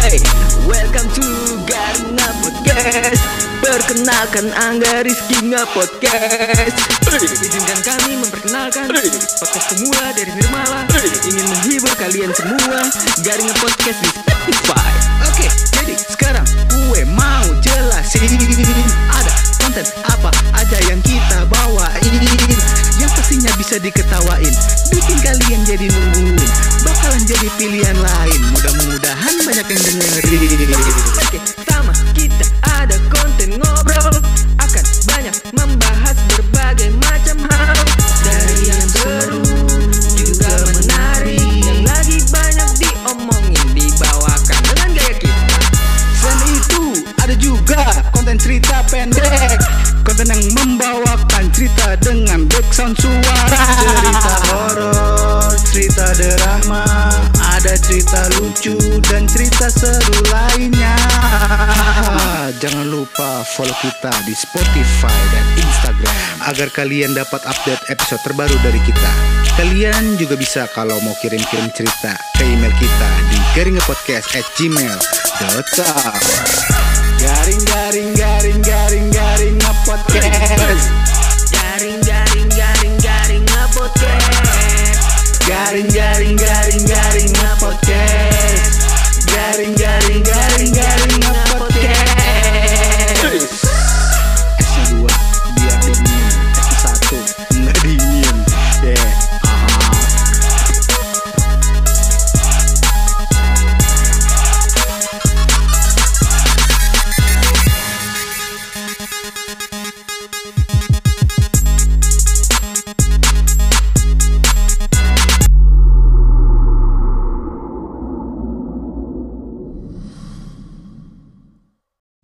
Hey, welcome to Garna Podcast. Perkenalkan Angga Rizky Podcast hey. Izinkan kami memperkenalkan hey. Podcast semula dari Nirmala. Hey. Ingin menghibur kalian semua Garinga Podcast di Spotify. Oke, jadi sekarang gue mau jelasin. Ada konten apa aja yang kita bawain? Yang pastinya bisa diketawain. Bikin kalian jadi nungguin. Bakalan jadi pilihan lain. Mudah-mudahan banyak yang dengerin. Oke, sama kita ada konten ngobrol. Akan banyak membahas berbagai macam hal. Dari yang seru juga menarik. Yang lagi banyak diomongin Dibawakan dengan gaya kita. Selain itu ada juga konten cerita pendek. Konten yang membawakan cerita dengan background suara. Cerita horor, cerita drama. Ada cerita lucu dan cerita seru lainnya. Jangan lupa follow kita di Spotify dan Instagram Agar kalian dapat update episode terbaru dari kita. Kalian juga bisa kalau mau kirim-kirim cerita ke email kita di garingapodcast at gmail.com Garing garing garing garing